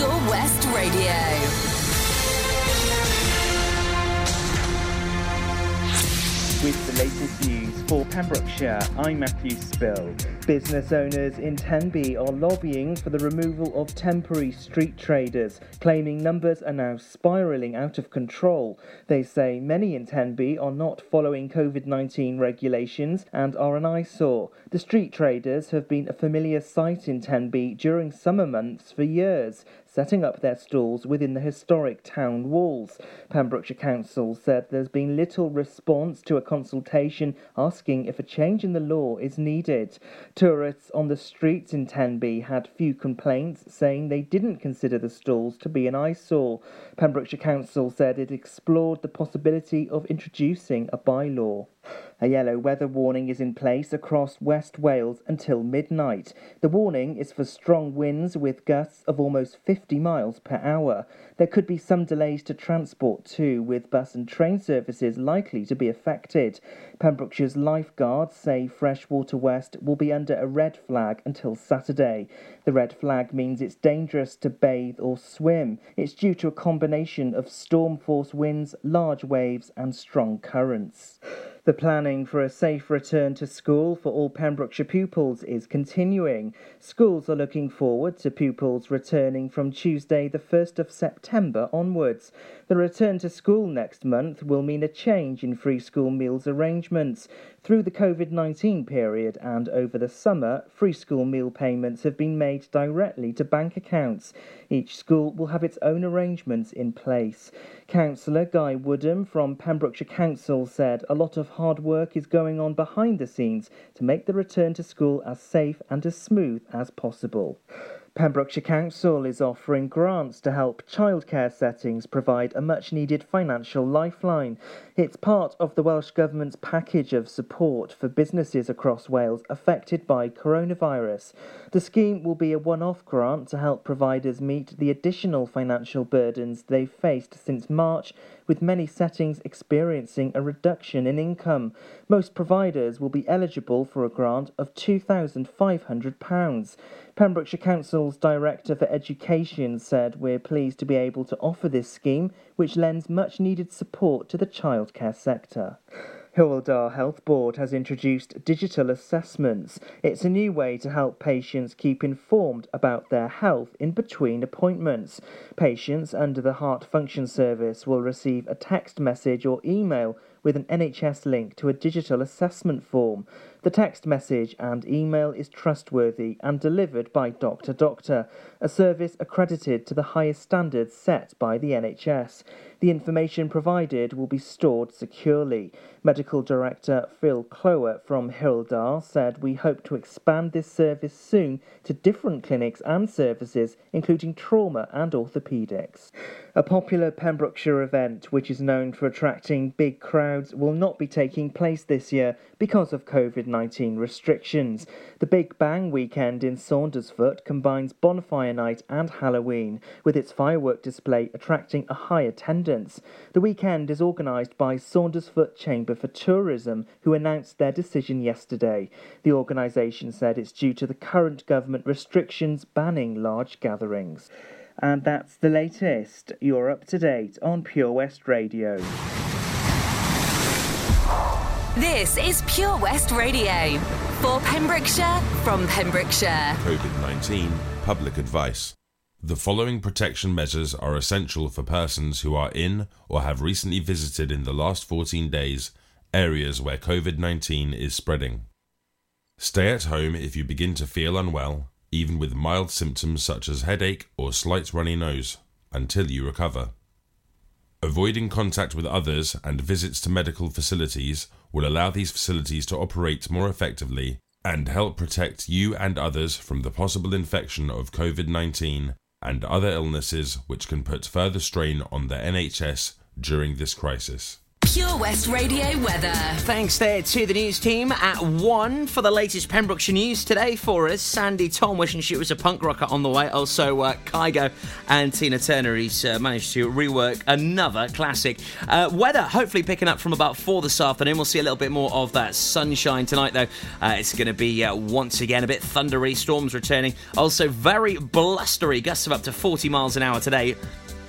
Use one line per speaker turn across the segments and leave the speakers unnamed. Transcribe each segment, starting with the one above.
Pure West Radio.
With the latest news for Pembrokeshire, I'm Matthew Spill. Business owners in Tenby are lobbying for the removal of temporary street traders, claiming numbers are now spiralling out of control. They say many in Tenby are not following COVID 19 regulations and are an eyesore. The street traders have been a familiar sight in Tenby during summer months for years, setting up their stalls within the historic town walls. Pembrokeshire Council said there's been little response to a consultation asking if a change in the law is needed. Tourists on the streets in Tenby had few complaints, saying they didn't consider the stalls to be an eyesore. Pembrokeshire Council said it explored the possibility of introducing a bylaw. A yellow weather warning is in place across West Wales until midnight. The warning is for strong winds with gusts of almost 50 miles per hour. There could be some delays to transport too, with bus and train services likely to be affected. Pembrokeshire's lifeguards say Freshwater West will be under a red flag until Saturday. The red flag means it's dangerous to bathe or swim. It's due to a combination of storm force winds, large waves, and strong currents. The planning for a safe return to school for all Pembrokeshire pupils is continuing. Schools are looking forward to pupils returning from Tuesday, the 1st of September onwards. The return to school next month will mean a change in free school meals arrangements. Through the COVID 19 period and over the summer, free school meal payments have been made directly to bank accounts. Each school will have its own arrangements in place. Councillor Guy Woodham from Pembrokeshire Council said a lot of hard work is going on behind the scenes to make the return to school as safe and as smooth as possible. Pembrokeshire Council is offering grants to help childcare settings provide a much needed financial lifeline. It's part of the Welsh Government's package of support for businesses across Wales affected by coronavirus. The scheme will be a one off grant to help providers meet the additional financial burdens they've faced since March, with many settings experiencing a reduction in income. Most providers will be eligible for a grant of £2,500. Pembrokeshire Council's Director for Education said, We're pleased to be able to offer this scheme, which lends much needed support to the childcare sector. Dda Health Board has introduced digital assessments. It's a new way to help patients keep informed about their health in between appointments. Patients under the Heart Function Service will receive a text message or email with an NHS link to a digital assessment form. The text message and email is trustworthy and delivered by DrDoctor, a service accredited to the highest standards set by the NHS. The information provided will be stored securely. Medical Director Phil Kloer from Hywel Dda said we hope to expand this service soon to different clinics and services, including trauma and orthopaedics. A popular Pembrokeshire event, which is known for attracting big crowds, will not be taking place this year because of COVID 19 restrictions. The Big Bang weekend in Saundersfoot combines Bonfire Night and Halloween, with its firework display attracting a high attendance. The weekend is organised by Saundersfoot Chamber for Tourism, who announced their decision yesterday. The organisation said it's due to the current government restrictions banning large gatherings. And that's the latest. You're up to date on Pure West Radio.
This is Pure West Radio. For Pembrokeshire, from Pembrokeshire.
COVID 19 public advice. The following protection measures are essential for persons who are in or have recently visited in the last 14 days areas where COVID 19 is spreading. Stay at home if you begin to feel unwell, even with mild symptoms such as headache or slight runny nose, until you recover. Avoiding contact with others and visits to medical facilities will allow these facilities to operate more effectively and help protect you and others from the possible infection of COVID 19 and other illnesses which can put further strain on the NHS during this crisis.
Pure West Radio weather.
Thanks there to the news team at one for the latest Pembrokeshire news today for us. Sandi Thom wishing she was a punk rocker on the way. Also, uh, Kygo and Tina Turner. He's uh, managed to rework another classic. Uh, weather hopefully picking up from about four this afternoon. We'll see a little bit more of that sunshine tonight, though. Uh, it's going to be uh, once again a bit thundery. Storms returning. Also, very blustery. Gusts of up to 40 miles an hour today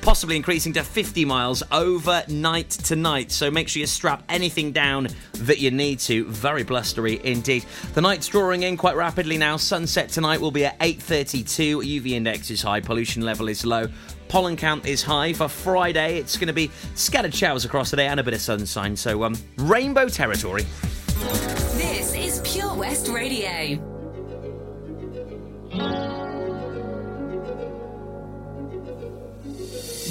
possibly increasing to 50 miles overnight tonight. So make sure you strap anything down that you need to. Very blustery indeed. The night's drawing in quite rapidly now. Sunset tonight will be at 8:32. UV index is high, pollution level is low. Pollen count is high. For Friday, it's going to be scattered showers across the day and a bit of sunshine. So, um, rainbow territory.
This is Pure West Radio.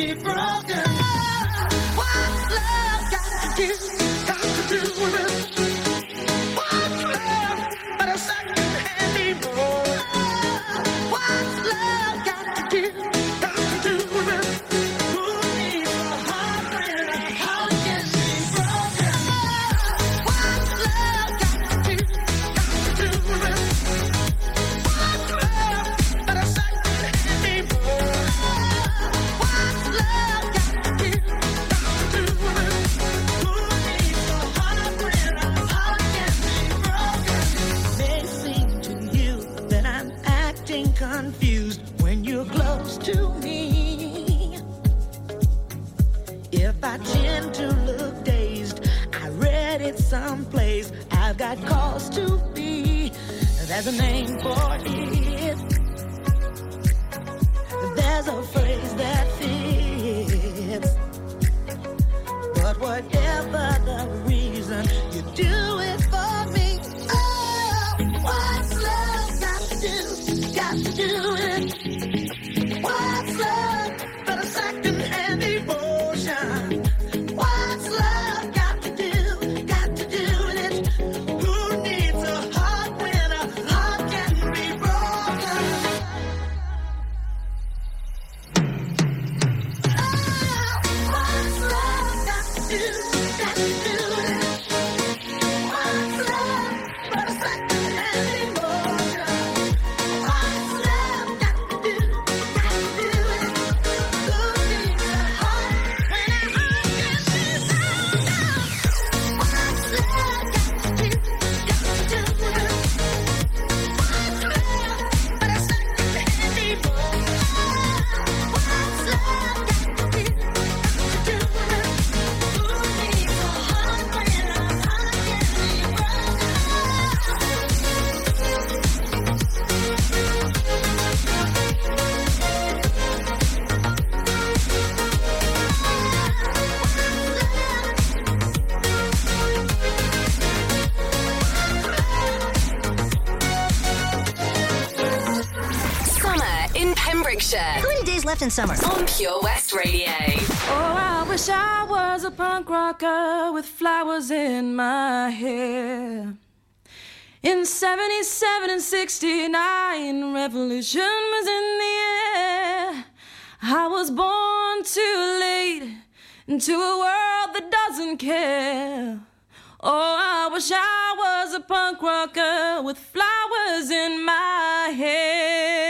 be broken?
Many days left in summer?
on Pure West Radio.
Oh, I wish I was a punk rocker with flowers in my hair. In 77 and 69, revolution was in the air. I was born too late,
into a world that doesn't care. Oh, I wish I was a punk rocker with flowers in my hair.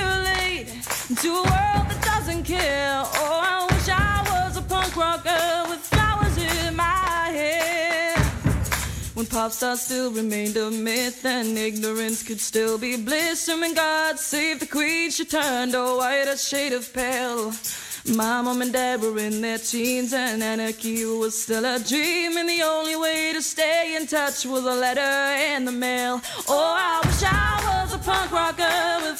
into a world that doesn't care. Oh, I wish I was a punk rocker with flowers in my hair. When pop stars still remained a myth and ignorance could still be bliss. And when God saved the queen, she turned a white shade of pale. My mom and dad were in their teens and anarchy was still a dream. And the only way to stay in touch was a letter in the mail. Oh, I wish I was a punk rocker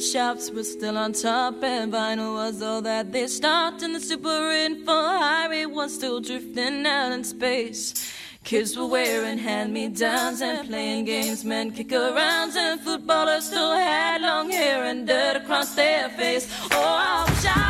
record shops were still on top and vinyl was all that they stopped, and the super info highway was still drifting out in space. Kids were wearing hand-me-downs and playing games, men kick arounds, and footballers still had long hair and dirt across their face. Oh, I wish I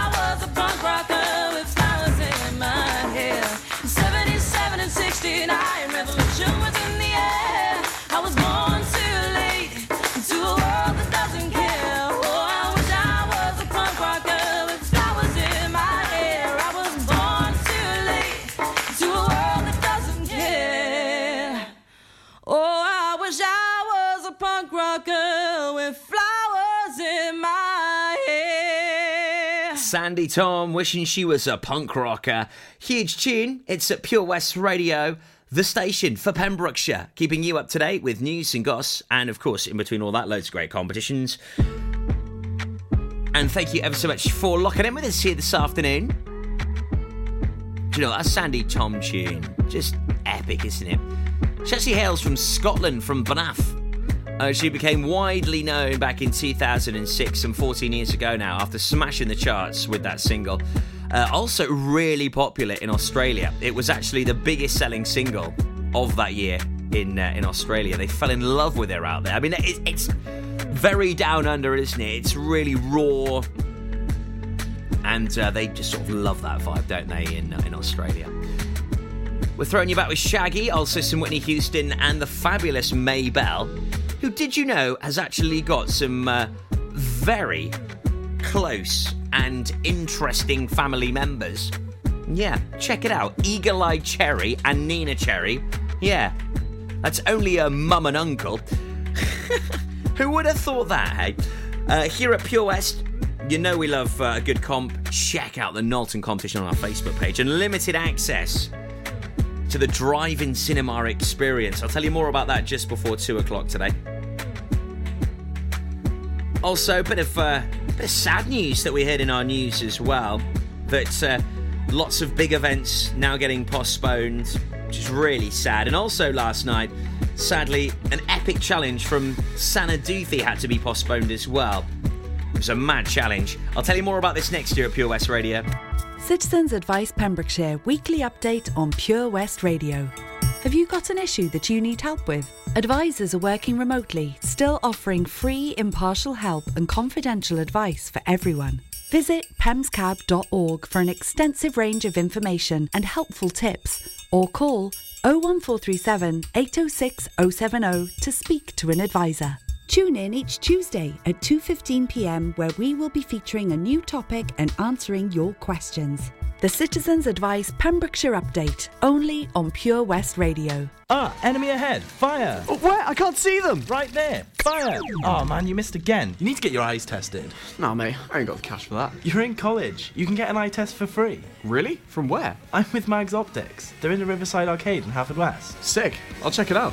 Sandi Thom wishing she was a punk rocker. Huge tune. It's at Pure West Radio, the station for Pembrokeshire, keeping you up to date with news and goss, and of course, in between all that, loads of great competitions. And thank you ever so much for locking in with us here this afternoon. Do you know, that Sandi Thom tune, just epic, isn't it? She actually hails from Scotland, from Banff. Uh, she became widely known back in 2006, some 14 years ago now, after smashing the charts with that single. Uh, also, really popular in Australia. It was actually the biggest selling single of that year in uh, in Australia. They fell in love with her out there. I mean, it, it's very down under, isn't it? It's really raw, and uh, they just sort of love that vibe, don't they? In uh, in Australia. We're throwing you back with Shaggy, also some Whitney Houston, and the fabulous Mabel, who did you know has actually got some uh, very close and interesting family members. Yeah, check it out. Eagle Eye Cherry and Neneh Cherry. Yeah, that's only a mum and uncle. Who would have thought that, hey? Uh, here at Pure West, you know we love uh, a good comp. Check out the Knowlton competition on our Facebook page and limited access to the drive-in cinema experience. I'll tell you more about that just before two o'clock today. Also, a bit of uh, bit of sad news that we heard in our news as well. That uh, lots of big events now getting postponed, which is really sad. And also last night, sadly, an epic challenge from Sana Duthie had to be postponed as well. Was a mad challenge. I'll tell you more about this next year at Pure West Radio.
Citizens Advice Pembrokeshire weekly update on Pure West Radio. Have you got an issue that you need help with? Advisors are working remotely, still offering free, impartial help and confidential advice for everyone. Visit pemscab.org for an extensive range of information and helpful tips, or call 01437 806 070 to speak to an advisor. Tune in each Tuesday at 2:15 p.m. where we will be featuring a new topic and answering your questions. The Citizens Advice Pembrokeshire Update, only on Pure West Radio.
Ah, enemy ahead. Fire.
Oh, where? I can't see them.
Right there. Fire. Oh man, you missed again. You need to get your eyes tested.
Nah, mate, I ain't got the cash for that.
You're in college. You can get an eye test for free.
Really? From where?
I'm with Mags Optics. They're in the Riverside Arcade in Haverfordwest.
Sick. I'll check it out.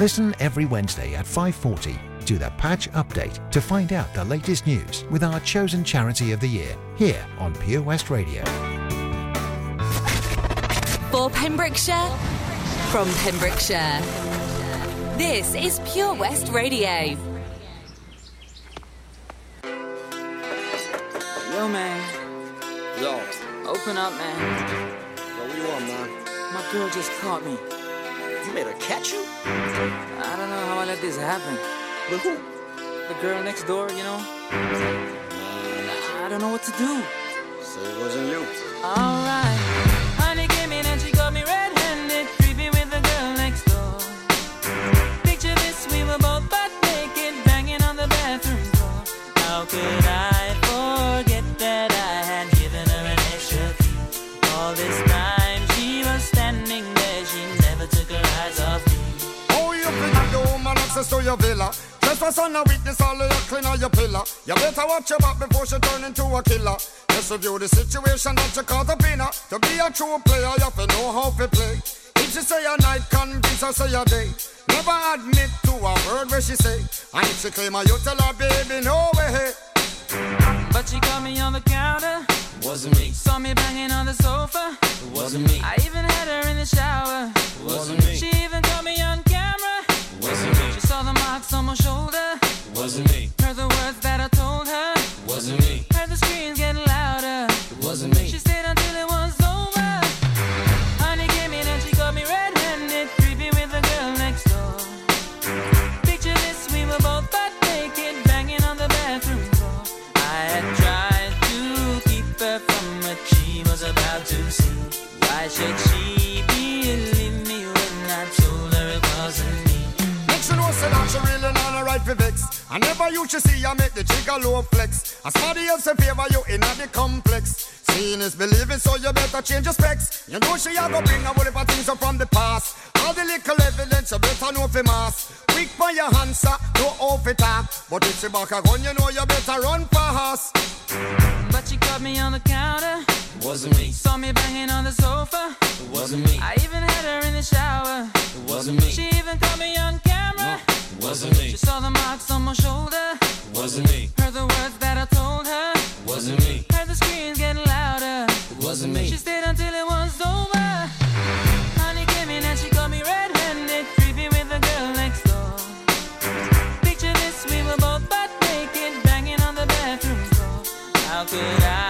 Listen every Wednesday at 5:40 to the Patch Update to find out the latest news with our chosen charity of the year here on Pure West Radio.
For Pembrokeshire, from Pembrokeshire. This is Pure West Radio.
Yo, man.
Yo.
Open up, man.
Yo, what you want, man?
My girl just caught me.
You made her catch you?
I don't know how I let this happen.
With who?
The girl next door, you know? I don't know what to do.
So it wasn't you.
Alright.
Access to your villa? Trespass on a witness, all of your clean on your pillar. You better watch your back before she turn into a killer. Just review the situation that you caught up in. To be a true player, you have to know how to play. If she say a night, convince her say a day. Never admit to a word where she say. And if she claim her, you tell her, baby, no way.
But she caught me on the counter.
Wasn't me.
Saw me banging on the sofa.
Wasn't me.
I even had her in the shower.
Wasn't me.
She even caught me on camera.
Wasn't me.
She saw the marks on my shoulder.
Wasn't me.
Heard the words that I told her.
Wasn't me.
Heard the screams getting
for vex. I never used to see I make the trigger low flex. As somebody else in favor you in the complex. Seeing is believing, so you better change your specs. You know she a go bring a whole heap of things up from the past. All the little evidence you better know for mass. Quick for your answer, no off it talk. But if she back a gun, you know you better run fast.
But she caught me on the counter.
Wasn't me.
Saw me banging on the sofa.
Wasn't me.
I even had her in the shower.
Wasn't me.
She even caught me on camera.
Wasn't me.
She saw the marks on my shoulder.
Wasn't me.
Heard the words that I told her.
Wasn't me.
Heard the screams getting louder.
Wasn't me.
She stayed until it was over. Honey came in and she got me red-handed, creepy with the girl next door. Picture this, we were both butt naked, banging on the bathroom floor. How could I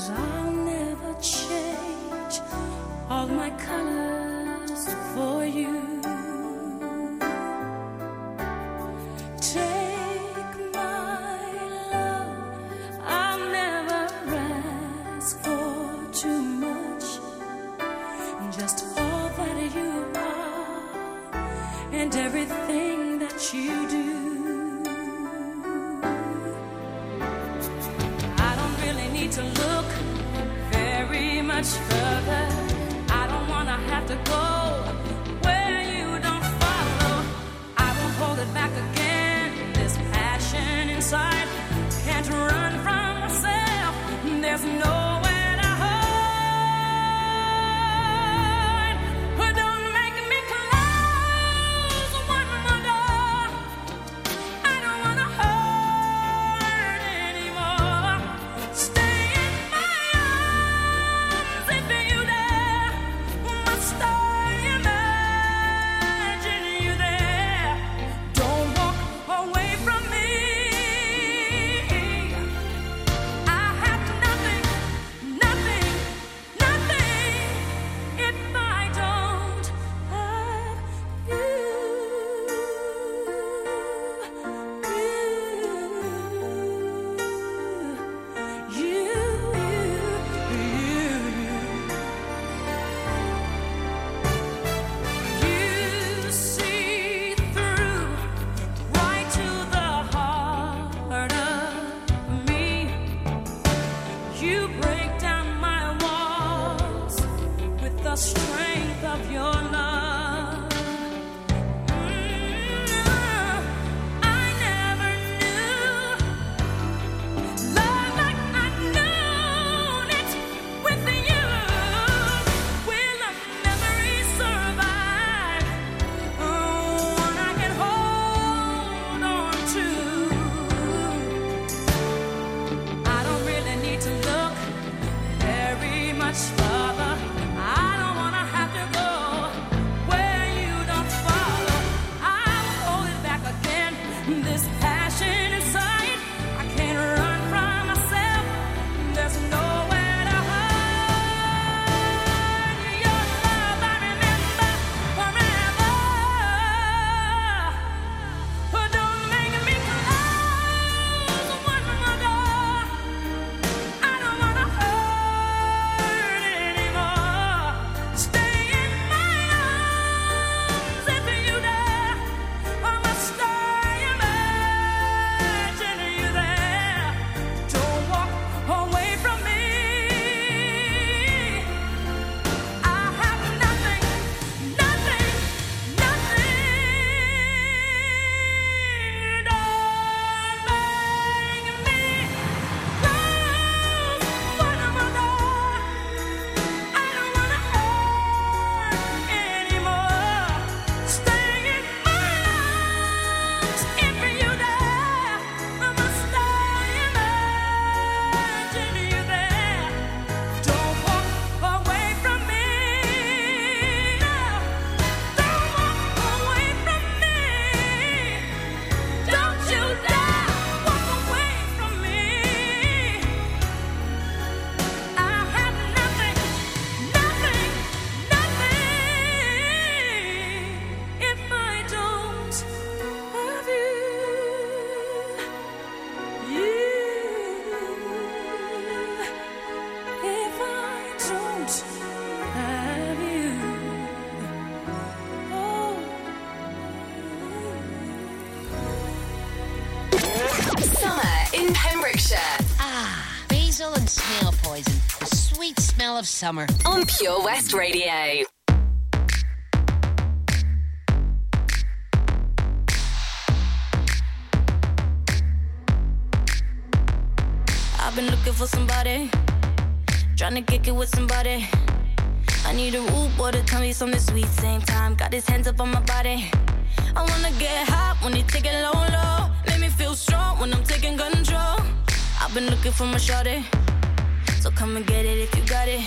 Cause I'll never change all my colors for you. of
summer on Pure West Radio.
I've been looking for somebody, trying to kick it with somebody. I need a root boy to tell me something sweet. Same time, got his hands up on my body. I wanna get hot when you take it low, low. Make me feel strong when I'm taking control. I've been looking for my shorty so come and get it if you got it.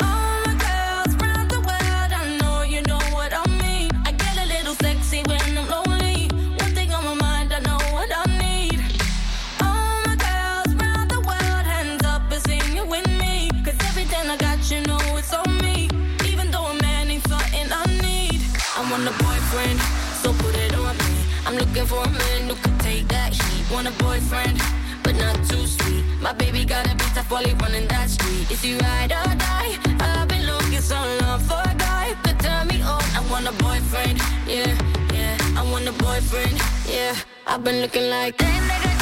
All my girls round the world, I know you know what I mean. I get a little sexy when I'm lonely. One thing on my mind, I know what I need. All my girls round the world, hands up and sing it with me. 'Cause everything I got, you know it's on me. Even though a man ain't something I need. I want a boyfriend, so put it on me. I'm looking for a man who could take that heat. Want a boyfriend, but not too sweet. My baby got a he running that street. Is he ride or die? I've been looking so long for a guy could turn me on. I want a boyfriend, yeah, yeah. I want a boyfriend, yeah. I've been looking like that. I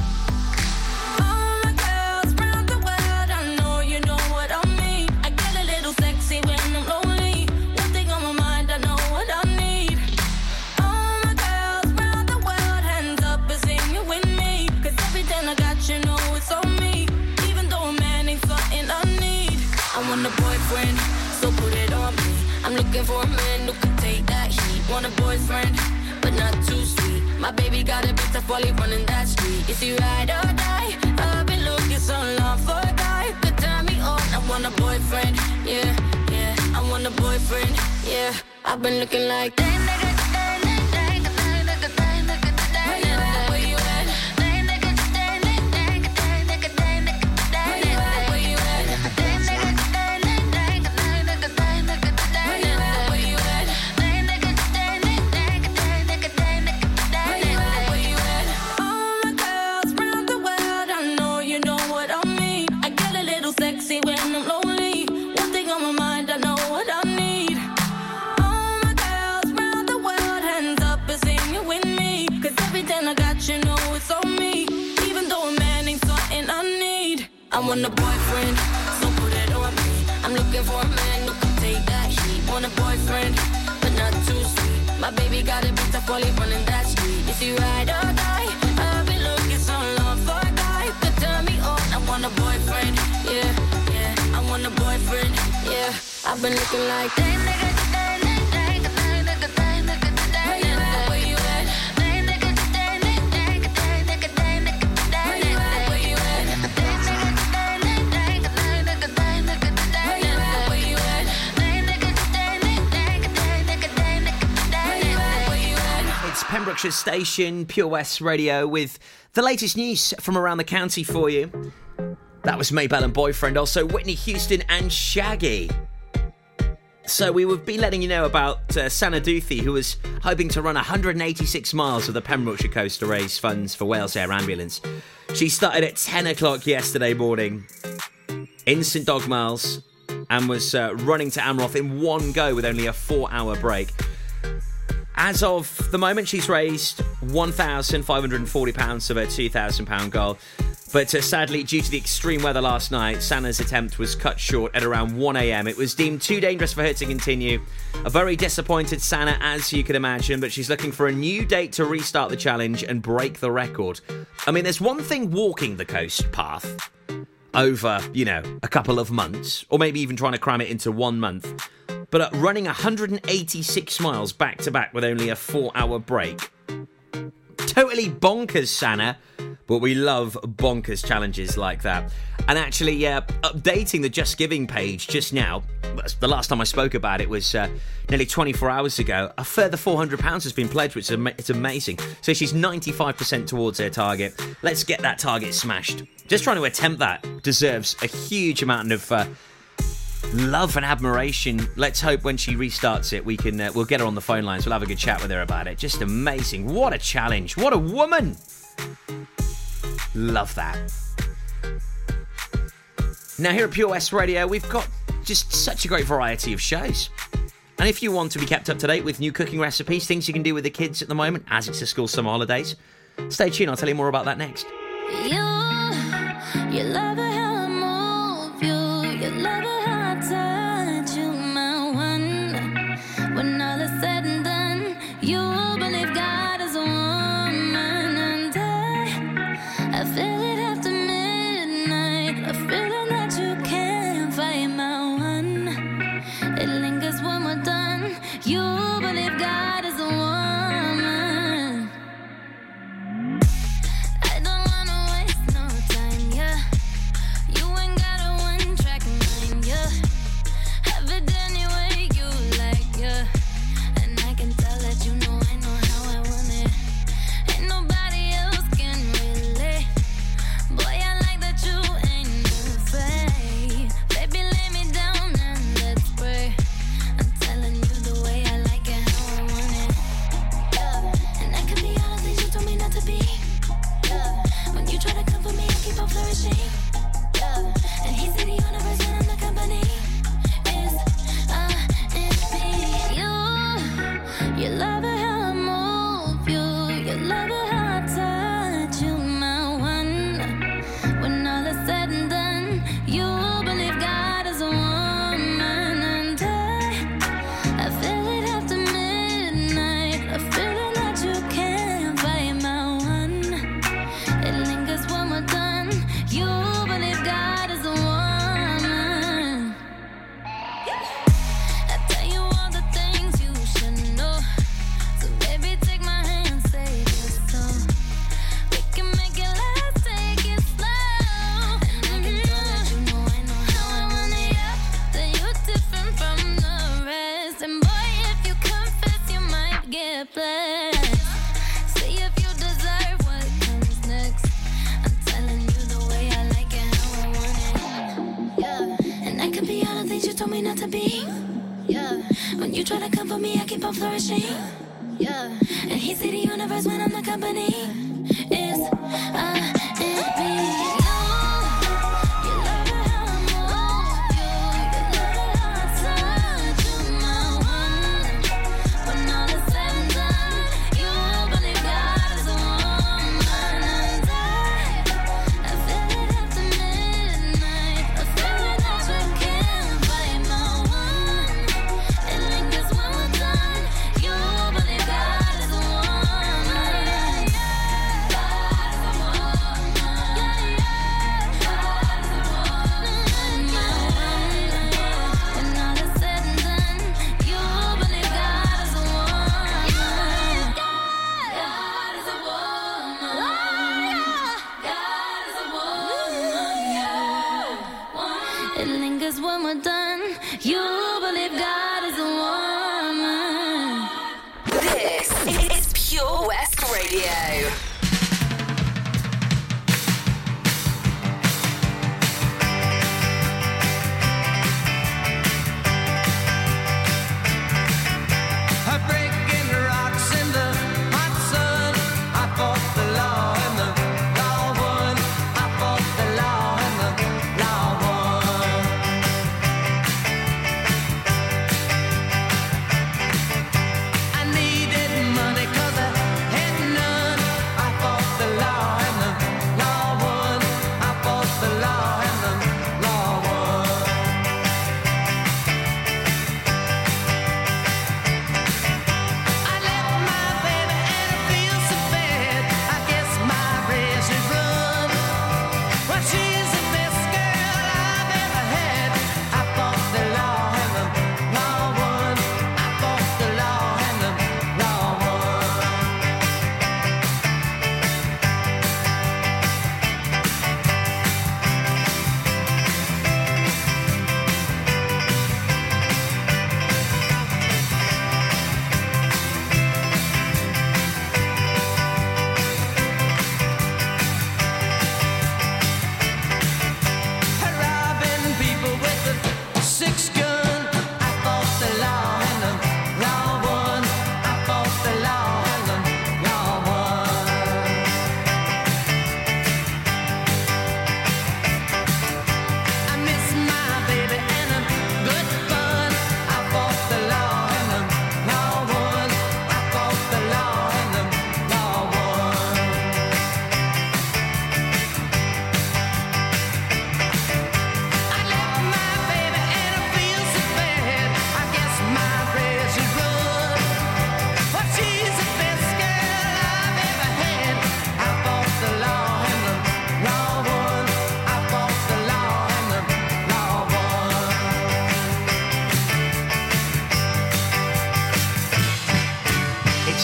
Want a boyfriend, so put it on me. I'm looking for a man who can take that heat. Want a boyfriend, but not too sweet. My baby got a bit tough while he running that street. Is he ride or die? I've been looking so long for a guy could turn me on. I want a boyfriend, yeah, yeah. I want a boyfriend, yeah. I've been looking like that. Where want a boyfriend, so put it on me. I'm looking for a man who can take that heat. Want a boyfriend, but not too sweet. My baby got a tough while he running that street. Is he ride or die? I've been looking so long for a guy could turn me on. I want a boyfriend, yeah, yeah. I want a boyfriend, yeah. I've been looking like that.
Pembrokeshire Station, Pure West Radio, with the latest news from around the county for you. That was Mabel and Boyfriend, also Whitney Houston and Shaggy. So we would be letting you know about uh, Sana Duthie, who was hoping to run 186 miles of the Pembrokeshire coast to raise funds for Wales Air Ambulance. She started at 10 o'clock yesterday morning in St Dogmaels and was uh, running to Amroth in one go with only a four-hour break. As of the moment, she's raised £1,540 of her £2,000 goal. But uh, sadly, due to the extreme weather last night, Sana's attempt was cut short at around 1am. It was deemed too dangerous for her to continue. A very disappointed Sana, as you can imagine, but she's looking for a new date to restart the challenge and break the record. I mean, there's one thing walking the coast path over, you know, a couple of months, or maybe even trying to cram it into one month. But uh, running 186 miles back to back with only a four hour break. Totally bonkers, Sana. But we love bonkers challenges like that. And actually, uh, updating the JustGiving page just now, the last time I spoke about it was uh, nearly 24 hours ago. A further £400 has been pledged, which is ama- it's amazing. So she's 95% towards her target. Let's get that target smashed. Just trying to attempt that deserves a huge amount of love and admiration. Let's hope when she restarts it, we can uh, we'll get her on the phone lines. We'll have a good chat with her about it. Just amazing! What a challenge! What a woman! Love that. Now here at Pure West Radio, we've got just such a great variety of shows. And if you want to be kept up to date with new cooking recipes, things you can do with the kids at the moment, as it's the school summer holidays, stay tuned. I'll tell you more about that next.
You, you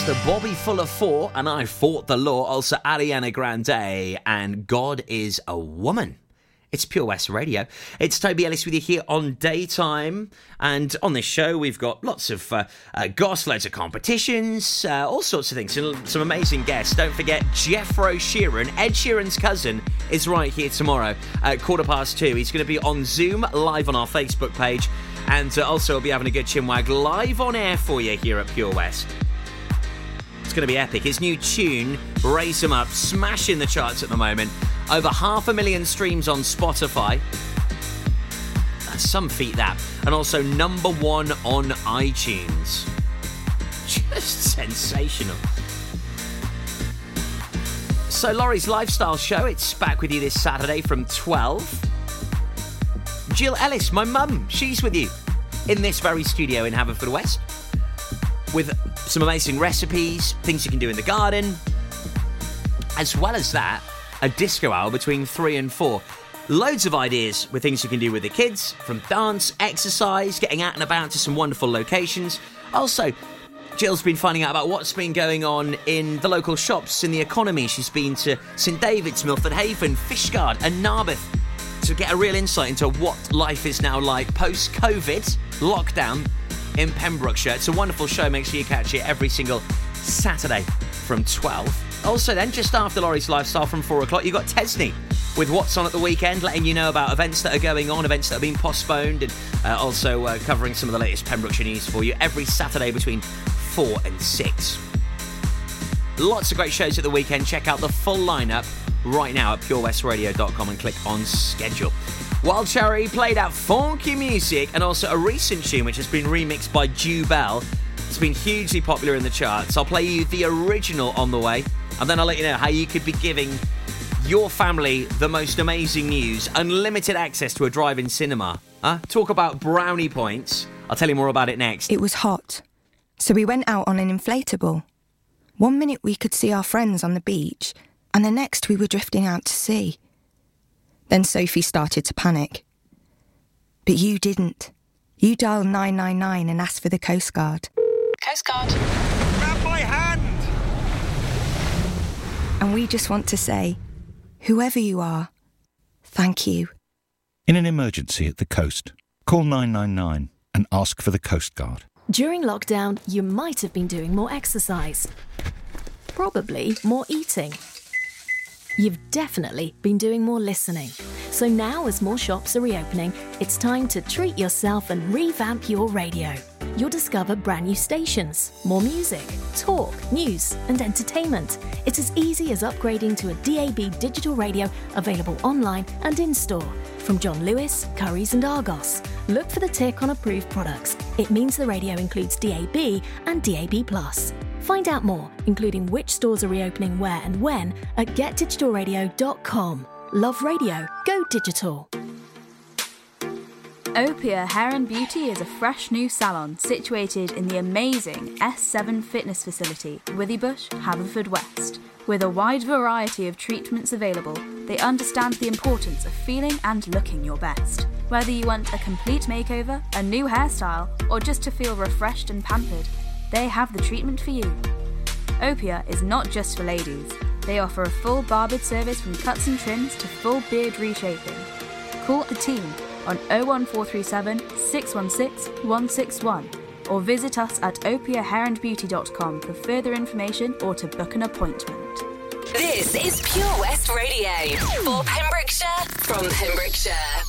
the
Bobby Fuller Four, and I Fought the Law. Also, Ariana Grande, and God is a Woman. It's Pure West Radio. It's Toby Ellis with you here on Daytime. And on this show, we've got lots of uh, uh, goss, loads of competitions, uh, all sorts of things, and some amazing guests. Don't forget, Jethro Sheeran, Ed Sheeran's cousin, is right here tomorrow at quarter past two. He's going to be on Zoom live on our Facebook page. And uh, also, we'll be having a good chinwag live on air for you here at Pure West. It's going to be epic. His new tune, Raise 'em Up, smashing the charts at the moment. Over half a million streams on Spotify. Some feat, that. And also number one on iTunes. Just sensational. So, Laurie's Lifestyle Show, it's back with you this Saturday from 12. Jill Ellis, my mum, she's with you in this very studio in Haverfordwest with some amazing recipes, things you can do in the garden. As well as that, a disco hour between three and four. Loads of ideas with things you can do with the kids, from dance, exercise, getting out and about to some wonderful locations. Also, Jill's been finding out about what's been going on in the local shops, in the economy. She's been to St David's, Milford Haven, Fishguard, and Narberth to get a real insight into what life is now like post COVID lockdown in Pembrokeshire. It's a wonderful show. Make sure you catch it every single Saturday from 12. Also, then, just after Laurie's Lifestyle from 4 o'clock, you've got Tesney with What's On at the Weekend, letting you know about events that are going on, events that have been postponed, and uh, also uh, covering some of the latest Pembrokeshire news for you every Saturday between 4 and 6. Lots of great shows at the weekend. Check out the full lineup right now at purewestradio.com and click on schedule. Wild Cherry played out funky music and also a recent tune which has been remixed by Jubël. It's been hugely popular in the charts. I'll play you the original on the way, and then I'll let you know how you could be giving your family the most amazing news, unlimited access to a drive-in cinema. Huh? Talk about brownie points. I'll tell you more about it next.
It was hot, so we went out on an inflatable. One minute we could see our friends on the beach, and the next we were drifting out to sea. Then Sophie started to panic. But you didn't. You dialed 999 and asked for the Coast Guard.
Coast Guard. Grab my hand!
And we just want to say, whoever you are, thank you.
In an emergency at the coast, call 999 and ask for the Coast Guard.
During lockdown, you might have been doing more exercise. Probably more eating. You've definitely been doing more listening. So now, as more shops are reopening, it's time to treat yourself and revamp your radio. You'll discover brand new stations, more music, talk, news, and entertainment. It's as easy as upgrading to a DAB digital radio available online and in store. From John Lewis, Curry's, and Argos. Look for the tick on approved products. It means the radio includes DAB and DAB. Find out more, including which stores are reopening where and when, at getdigitalradio.com. Love radio, go digital.
Opia Hair and Beauty is a fresh new salon situated in the amazing S7 fitness facility, Withybush, Haverfordwest. With a wide variety of treatments available, they understand the importance of feeling and looking your best. Whether you want a complete makeover, a new hairstyle, or just to feel refreshed and pampered, they have the treatment for you. Opia is not just for ladies. They offer a full barbered service from cuts and trims to full beard reshaping. Call the team on 01437 616 161 or visit us at opiahairandbeauty.com for further information or to book an appointment.
This is Pure West Radio for Pembrokeshire from Pembrokeshire.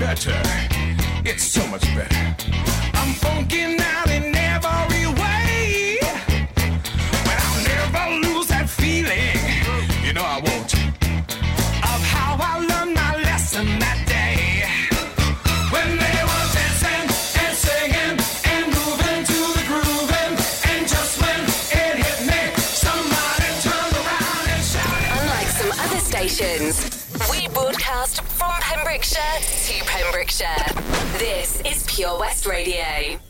Better. It's so much better. I'm funky now
Pembrokeshire to Pembrokeshire. This is Pure West Radio.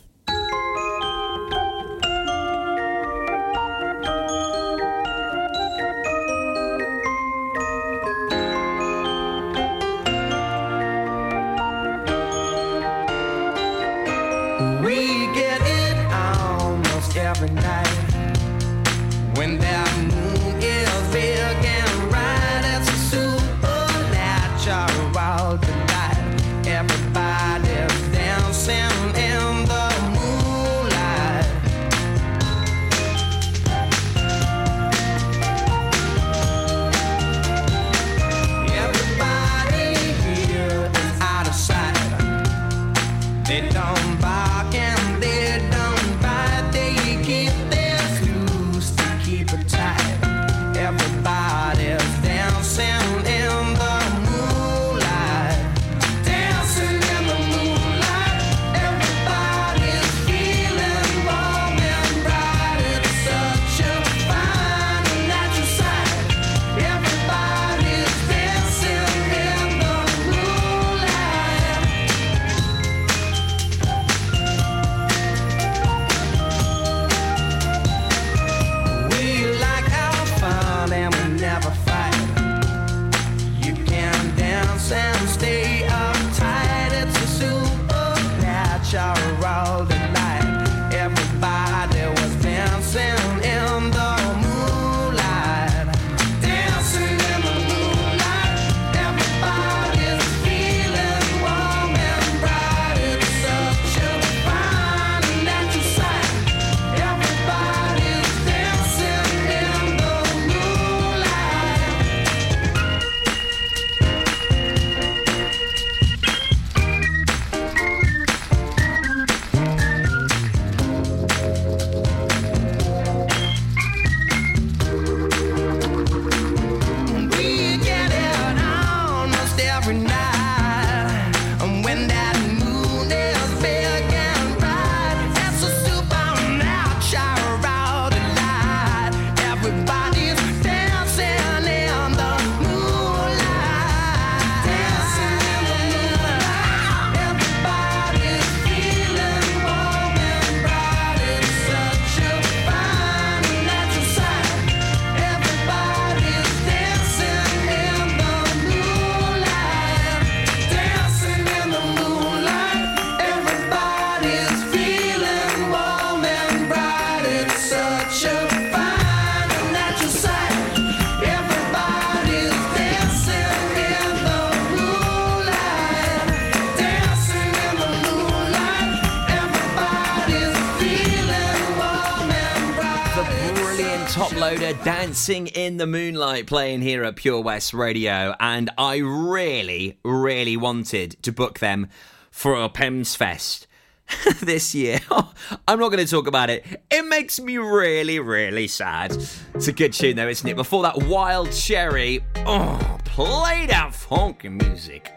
Dancing in the moonlight
playing here at Pure West Radio. And I really, really wanted to book them for a PEMS Fest this year. I'm not going to talk about it. It makes me really, really sad. It's a good tune though, isn't it? Before that, Wild Cherry. Oh, play that funky music.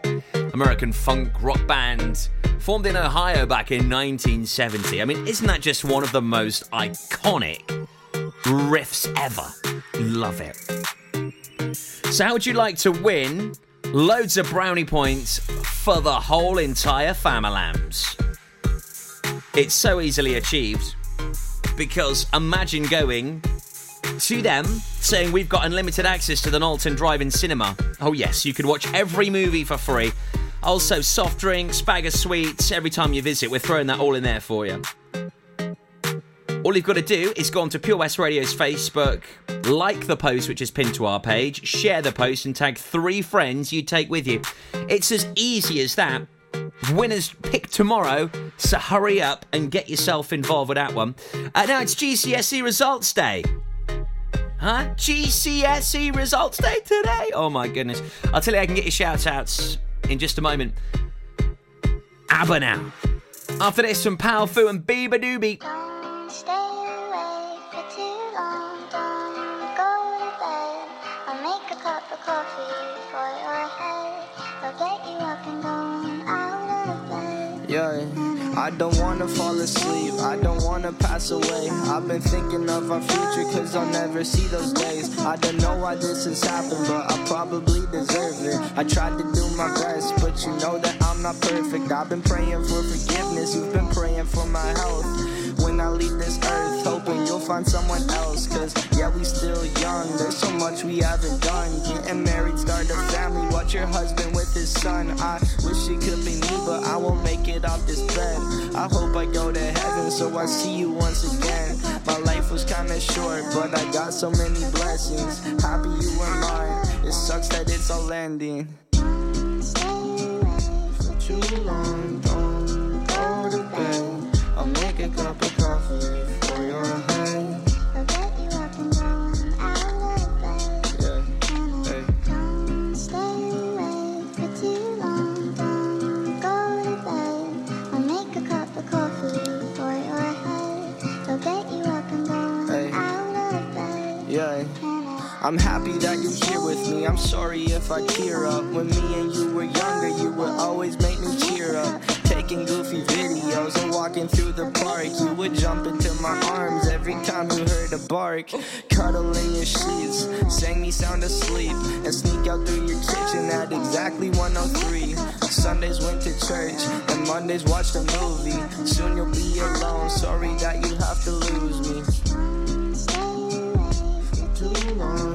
American funk rock band formed in Ohio back in 1970. I mean, isn't that just one of the most iconic riffs ever? Love it. So, how would you like to win loads of brownie points for the whole entire Famalams? It's so easily achieved because imagine going to them saying we've got unlimited access to the Knowlton Drive-In Cinema. Oh yes, you could watch every movie for free. Also, soft drinks, bag of sweets every time you visit. We're throwing that all in there for you. All you've got to do is go onto Pure West Radio's Facebook, like the post which is pinned to our page, share the post, and tag three friends you take with you. It's as easy as that. Winners picked tomorrow, so hurry up and get yourself involved with that one. Uh, now it's GCSE results day. Huh? GCSE results day today? Oh my goodness. I'll tell you, I can get your shout outs in just a moment. ABBA now. After this, some Powfu and beabadoobee.
Stay away for too long. Don't go to bed. I'll make a cup of coffee for your head. I'll get you up and going out of bed.
Yeah, I don't wanna fall asleep, I don't wanna pass away. I've been thinking of our future, cause I'll never see those days. I don't know why this has happened, but I probably deserve it. I tried to do my best, but you know that I'm not perfect. I've been praying for forgiveness, you've been praying for my health. When I leave this earth, hoping you'll find someone else. Cause yeah, we still young, there's so much we haven't done. Getting married, start a family, watch your husband with his son. I wish it could be me, but I won't make it off this bed. I hope I go to heaven, so I see you once again. My life was kinda short, but I got so many blessings. Happy you were mine, it sucks that it's all ending. For too long, don't go to bed. I'll make a cup of I'm happy that you're here with me. I'm sorry if I tear up. When me and you were younger, you would always make me cheer up. Taking goofy videos and walking through the park. You would jump into my arms every time you heard a bark. Cuddle in your sheets, sang me sound asleep, and sneak out through your kitchen at exactly 103. Sundays went to church, and Mondays watched a movie. Soon you'll be alone. Sorry that you have to lose me.
Stay For too long,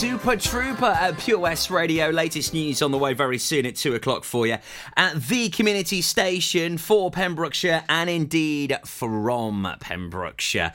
Super Trooper
at Pure West Radio. Latest news on the way very soon at 2 o'clock for you at the community station for Pembrokeshire and indeed from Pembrokeshire.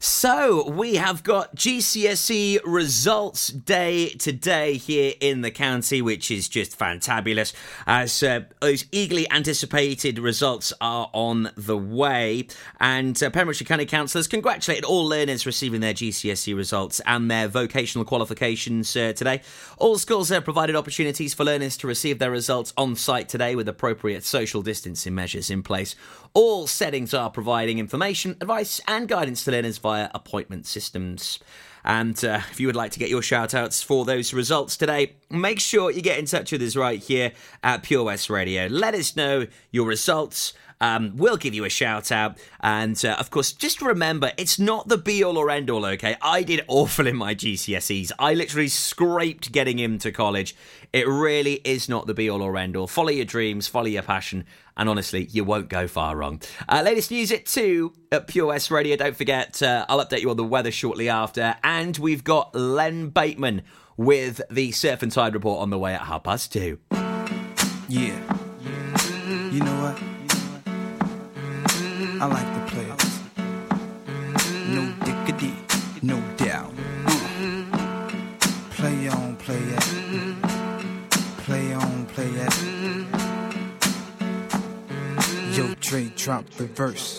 So, we have got GCSE results day today here in the county, which is just fantabulous as uh, those eagerly anticipated results are on the way. And uh, Pembrokeshire County Councillors congratulated all learners receiving their GCSE results and their vocational qualifications uh, today. All schools have provided opportunities for learners to receive their results on site today with appropriate social distancing measures in place. All settings are providing information, advice, and guidance to learners via appointment systems. And uh, if you would like to get your shout outs for those results today, make sure you get in touch with us right here at Pure West Radio. Let us know your results. Um, we'll give you a shout out. And uh, of course, just remember, it's not the be all or end all, okay? I did awful in my GCSEs. I literally scraped getting into college. It really is not the be all or end all. Follow your dreams, follow your passion, and honestly, you won't go far wrong. Uh, latest news at 2 at Pure West Radio. Don't forget, uh, I'll update you on the weather shortly after. And we've got Len Bateman with the Surf and Tide report on the way at half past 2.
Yeah. You know what? I like the players. No dickity, no doubt. Play on, play it. Play on, play it. Yo, Dre, drop the verse.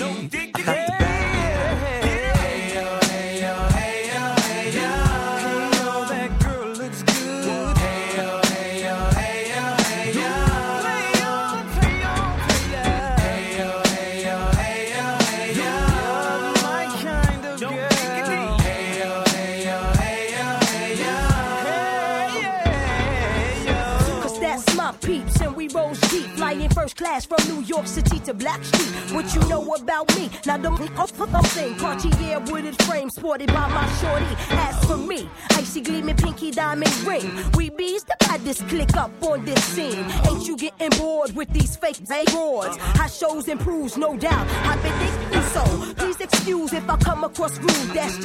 To bag it
from New York City to Blackstreet. What you know about me? Now the for the thing, Cartier wooded frame sported by my shorty. As for me, icy gleaming pinky diamond ring. We bees the baddest click up on this scene. Ain't you getting bored with these fake broads? How shows improves, no doubt. I've been thinking so. Please excuse if I come across rude. That's